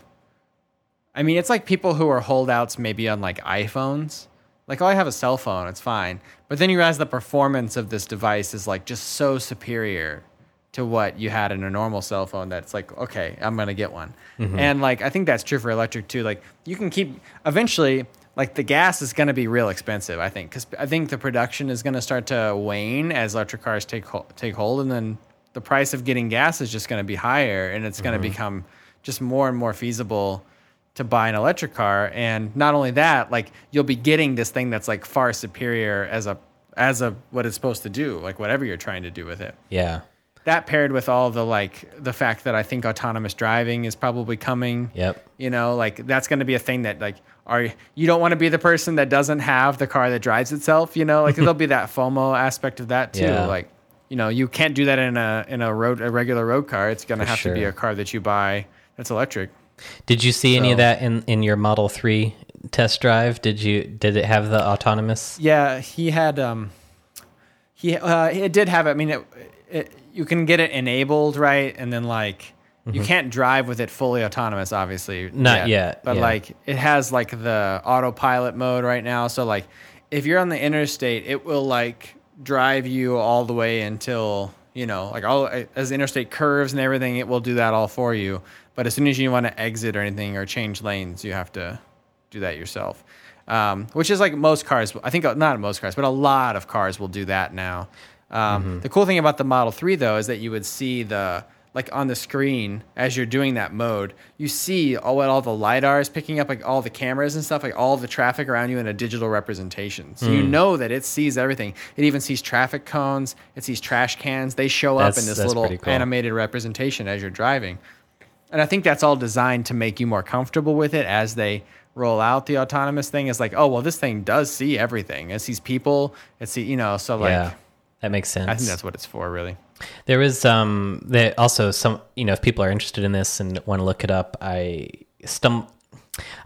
I mean, it's like people who are holdouts maybe on like iPhones. Like, oh, I have a cell phone, it's fine. But then you realize the performance of this device is like just so superior to what you had in a normal cell phone that's like, okay, I'm gonna get one. Mm-hmm. And like, I think that's true for electric too. Like, you can keep eventually. Like the gas is going to be real expensive, I think, because I think the production is going to start to wane as electric cars take hol- take hold, and then the price of getting gas is just going to be higher, and it's going to mm-hmm. become just more and more feasible to buy an electric car. And not only that, like you'll be getting this thing that's like far superior as a as a what it's supposed to do, like whatever you're trying to do with it. Yeah, that paired with all the like the fact that I think autonomous driving is probably coming. Yep. You know, like that's going to be a thing that like are you don't want to be the person that doesn't have the car that drives itself. You know, like there'll be that FOMO aspect of that too. Yeah. Like you know, you can't do that in a in a road a regular road car. It's going to have to be a car that you buy that's electric. Did you see any of that in in your Model Three test drive? Did you did it have the autonomous? Yeah, he had um he uh it did have it. I mean it, it you can get it enabled, right? And then like you can't drive with it fully autonomous obviously. Mm-hmm. Not yet, But yeah. like it has like the autopilot mode right now, so like if you're on the interstate, it will like drive you all the way until, you know, like all as the interstate curves and everything, it will do that all for you. But as soon as you want to exit or anything or change lanes, you have to do that yourself. Um, which is like most cars. I think not most cars, but a lot of cars will do that now. Um, The cool thing about the Model Three though is that you would see the like on the screen as you're doing that mode, you see all what all the lidar is picking up, like all the cameras and stuff, like all the traffic around you in a digital representation. So you know that it sees everything. It even sees traffic cones. It sees trash cans. They show up in this little cool. animated representation as you're driving. And I think that's all designed to make you more comfortable with it as they roll out the autonomous thing is like, oh well, this thing does see everything. It sees people. It see you know. So like, yeah, that makes sense. I think that's what it's for, really. There was um there also some you know if people are interested in this and want to look it up, I stum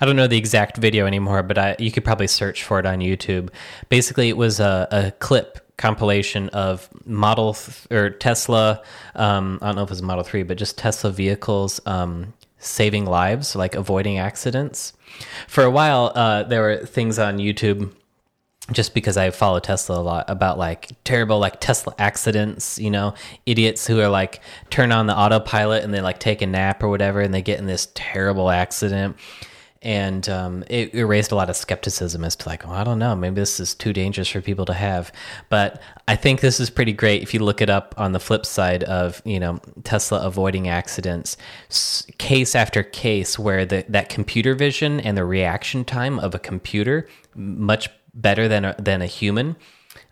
I don't know the exact video anymore, but I you could probably search for it on YouTube. Basically, it was a, a clip compilation of Model th- or Tesla. Um, I don't know if it was Model Three, but just Tesla vehicles um, saving lives, like avoiding accidents. For a while, uh, there were things on YouTube just because I follow Tesla a lot about like terrible like Tesla accidents, you know, idiots who are like turn on the autopilot and they like take a nap or whatever and they get in this terrible accident. And um, it, it raised a lot of skepticism as to like, oh, I don't know, maybe this is too dangerous for people to have. But I think this is pretty great if you look it up on the flip side of you know Tesla avoiding accidents, case after case where the that computer vision and the reaction time of a computer much better than a, than a human,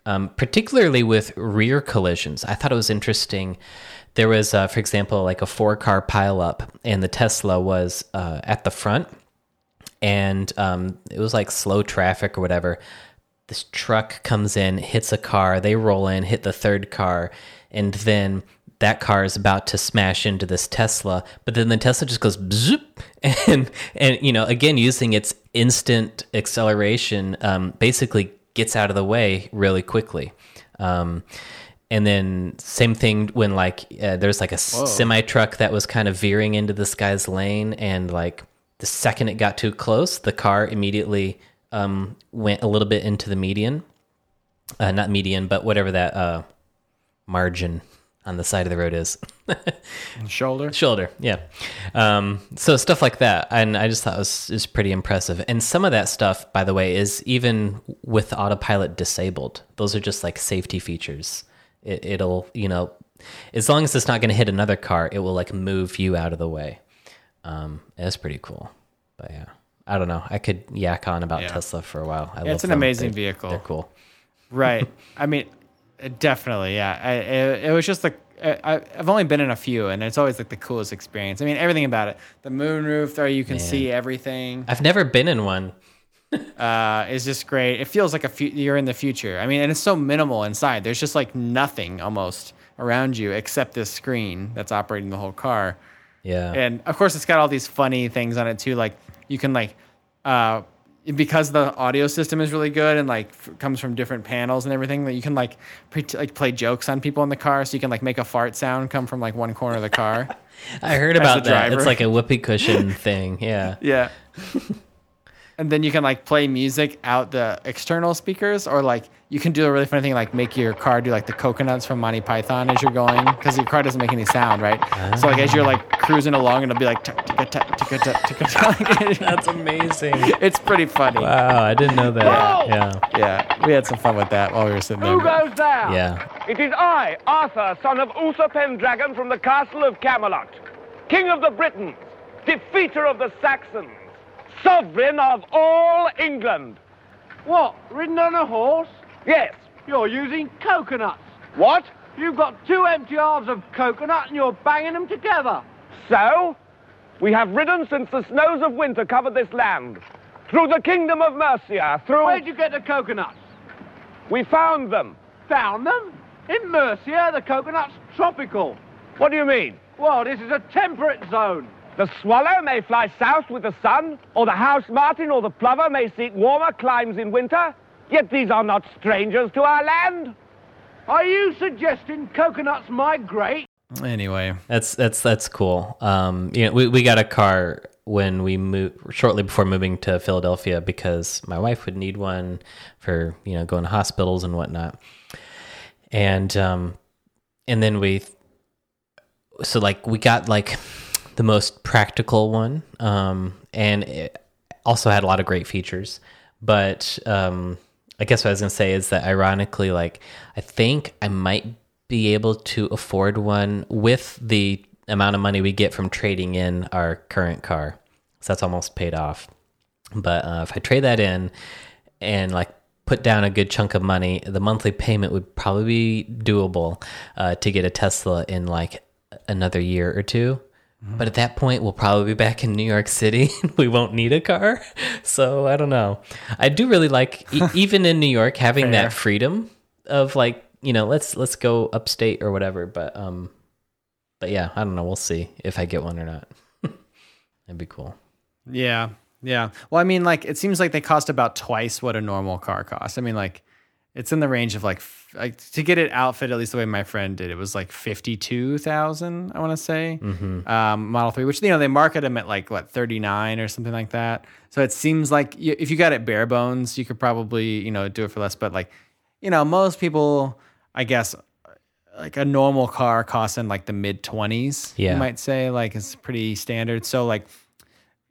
um, particularly with rear collisions. I thought it was interesting. There was, uh, for example, like a four car pileup, and the Tesla was uh, at the front, and um, it was like slow traffic or whatever. This truck comes in, hits a car, they roll in, hit the third car, and then that car is about to smash into this Tesla, but then the Tesla just goes zoop, and and you know again using its instant acceleration, um, basically gets out of the way really quickly. Um, and then same thing when like uh, there's like a semi truck that was kind of veering into this guy's lane, and like the second it got too close, the car immediately um, went a little bit into the median, uh, not median, but whatever that uh, margin on the side of the road is. Shoulder. Shoulder, yeah. Um, so stuff like that, and I just thought it was is pretty impressive. And some of that stuff, by the way, is even with autopilot disabled. Those are just like safety features. It, it'll, you know, as long as it's not going to hit another car, it will like move you out of the way. Um, it's pretty cool. But yeah, I don't know. I could yak on about Yeah. Tesla for a while. I Yeah, it's an amazing They- vehicle. They're cool. Right. I mean, definitely. Yeah. I, it, it was just like I, I've only been in a few, and it's always like the coolest experience. I mean, everything about it. The moonroof, there you can see everything. I've never been in one. Uh, is just great. It feels like a fu- you're in the future. I mean, and it's so minimal inside. There's just like nothing almost around you except this screen that's operating the whole car. Yeah. and of course it's got all these funny things on it too like you can like uh because the audio system is really good and like f- comes from different panels and everything that you can like pre- like play jokes on people in the car so you can like make a fart sound come from like one corner of the car I heard about that. driver. It's like a whoopee cushion thing. Yeah. yeah and then you can like play music out the external speakers or like you can do a really funny thing like make your car do like the coconuts from Monty Python as you're going because your car doesn't make any sound right so like as you're like cruising along it'll be like tick, tick, tick, tick, tick, tick, tick. That's amazing. it's pretty funny Wow, I didn't know that. Yeah. Yeah, we had some fun with that while we were sitting there. Who goes there? Yeah. It is I, Arthur, son of Uther Pendragon from the castle of Camelot, king of the Britons, defeater of the Saxons, sovereign of all England. What? Ridden on a horse? Yes. You're using coconuts. What? You've got two empty halves of coconut and you're banging them together. So, we have ridden since the snows of winter covered this land. Through the kingdom of Mercia, through... Where'd you get the coconuts? We found them. Found them? In Mercia, the coconut's tropical. What do you mean? Well, this is a temperate zone. The swallow may fly south with the sun, or the house martin or the plover may seek warmer climes in winter, yet these are not strangers to our land. Are you suggesting coconuts migrate? Anyway, That's that's that's cool. Um, you know, we, we got a car when we moved shortly before moving to Philadelphia because my wife would need one for you know going to hospitals and whatnot, and um, and then we so like we got like the most practical one, um, and it also had a lot of great features, but um, I guess what I was gonna say is that ironically, like I think I might be able to afford one with the amount of money we get from trading in our current car. So that's almost paid off. But uh, if I trade that in and like put down a good chunk of money, the monthly payment would probably be doable uh, to get a Tesla in like another year or two. But at that point, we'll probably be back in New York City. we won't need a car. So I don't know. I do really like, e- even in New York, having Fair. that freedom of like, you know, let's let's go upstate or whatever. But um, but yeah, I don't know. We'll see if I get one or not. That'd be cool. Yeah, yeah. Well, I mean, like it seems like they cost about twice what a normal car costs. I mean, like it's in the range of like like to get it outfit at least the way my friend did. It was like fifty two thousand. I want to say um, Model Three, which you know they market them at like what thirty nine or something like that. So it seems like you, if you got it bare bones, you could probably you know do it for less. But like you know, most people, I guess. Like a normal car costs in like the mid twenties, Yeah. you might say, like it's pretty standard. So like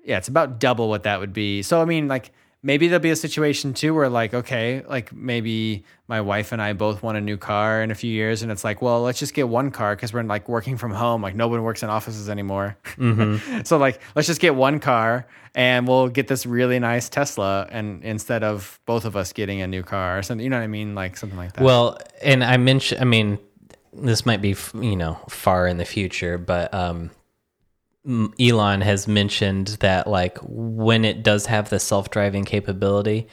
yeah, it's about double what that would be. So I mean, like maybe there'll be a situation too where like, okay, like maybe my wife and I both want a new car in a few years, and it's like, well, let's just get one car because we're like working from home. Like no one works in offices anymore. so like, let's just get one car and we'll get this really nice Tesla, and instead of both of us getting a new car or something, you know what I mean, like something like that. Well, and I mentioned, I mean, this might be, you know, far in the future, but um, Elon has mentioned that, like, when it does have the self driving capability,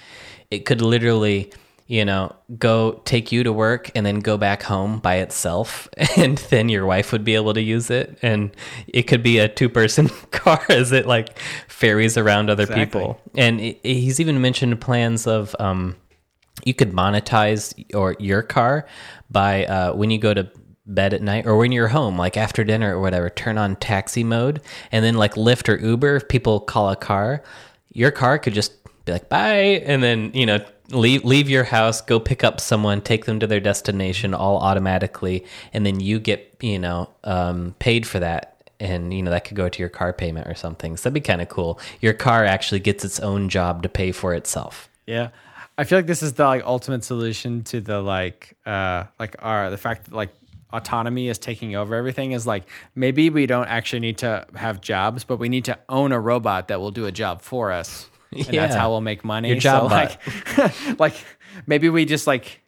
it could literally, you know, go take you to work and then go back home by itself. And then your wife would be able to use it. And it could be a two person car as it, like, ferries around other Exactly. people. And it, he's even mentioned plans of, um, you could monetize or your car by uh, when you go to bed at night or when you're home like after dinner or whatever turn on taxi mode and then like lyft or uber if people call a car your car could just be like bye and then you know leave leave your house go pick up someone take them to their destination all automatically and then you get you know um, paid for that. And you know that could go to your car payment or something. So that'd be kind of cool. Your car actually gets its own job to pay for itself. Yeah. I feel like this is the like ultimate solution to the like uh like our the fact that like autonomy is taking over everything is like maybe we don't actually need to have jobs, but we need to own a robot that will do a job for us. And that's how we'll make money. Your job so like like maybe we just like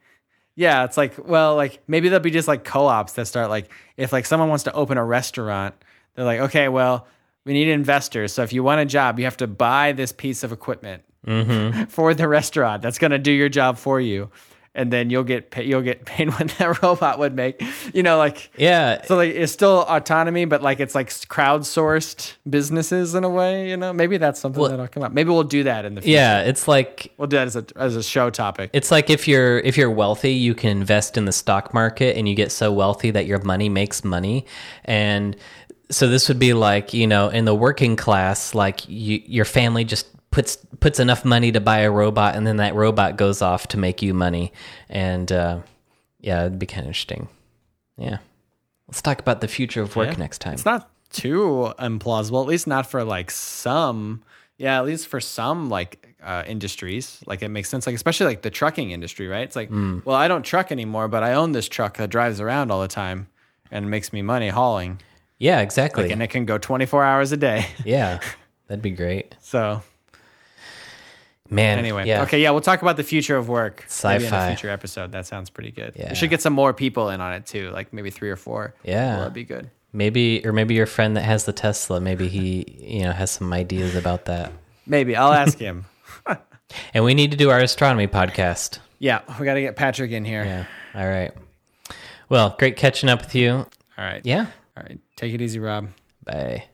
yeah, it's like well, like maybe there'll be just like co-ops that start like if like someone wants to open a restaurant, they're like, okay, well, we need investors. So if you want a job, you have to buy this piece of equipment mm-hmm. for the restaurant that's going to do your job for you, and then you'll get pay, you'll get paid what that robot would make. You know, like yeah so like it's still autonomy, but like it's like crowdsourced businesses in a way. You know, maybe that's something Well- that'll come up. Maybe we'll do that in the future. Yeah, it's like we'll do that as a as a show topic. it's like if you're if you're wealthy, you can invest in the stock market and you get so wealthy that your money makes money. And so this would be like, you know, in the working class, like you, your family just puts puts enough money to buy a robot and then that robot goes off to make you money. And uh yeah, it'd be kind of interesting. Yeah. Let's talk about the future of work Yeah. next time. It's not too implausible, at least not for like some. Yeah, at least for some like uh, industries, like it makes sense. Like especially like the trucking industry, right? It's like, Mm. well, I don't truck anymore, but I own this truck that drives around all the time and makes me money hauling, yeah, exactly. and it can go twenty four hours a day. yeah. That'd be great. So Man, anyway, yeah. okay, yeah, we'll talk about the future of work maybe in Sci-fi. a future episode. That sounds pretty good. Yeah. We should get some more people in on it too, like maybe three or four. Yeah. Well, that'd be good. Maybe, or maybe your friend that has the Tesla, maybe he, you know, has some ideas about that. Maybe I'll ask him. And we need to do our astronomy podcast. Yeah, we got to get Patrick in here. Yeah. All right. Well, great catching up with you. All right. Yeah. All right. Take it easy, Rob. Bye.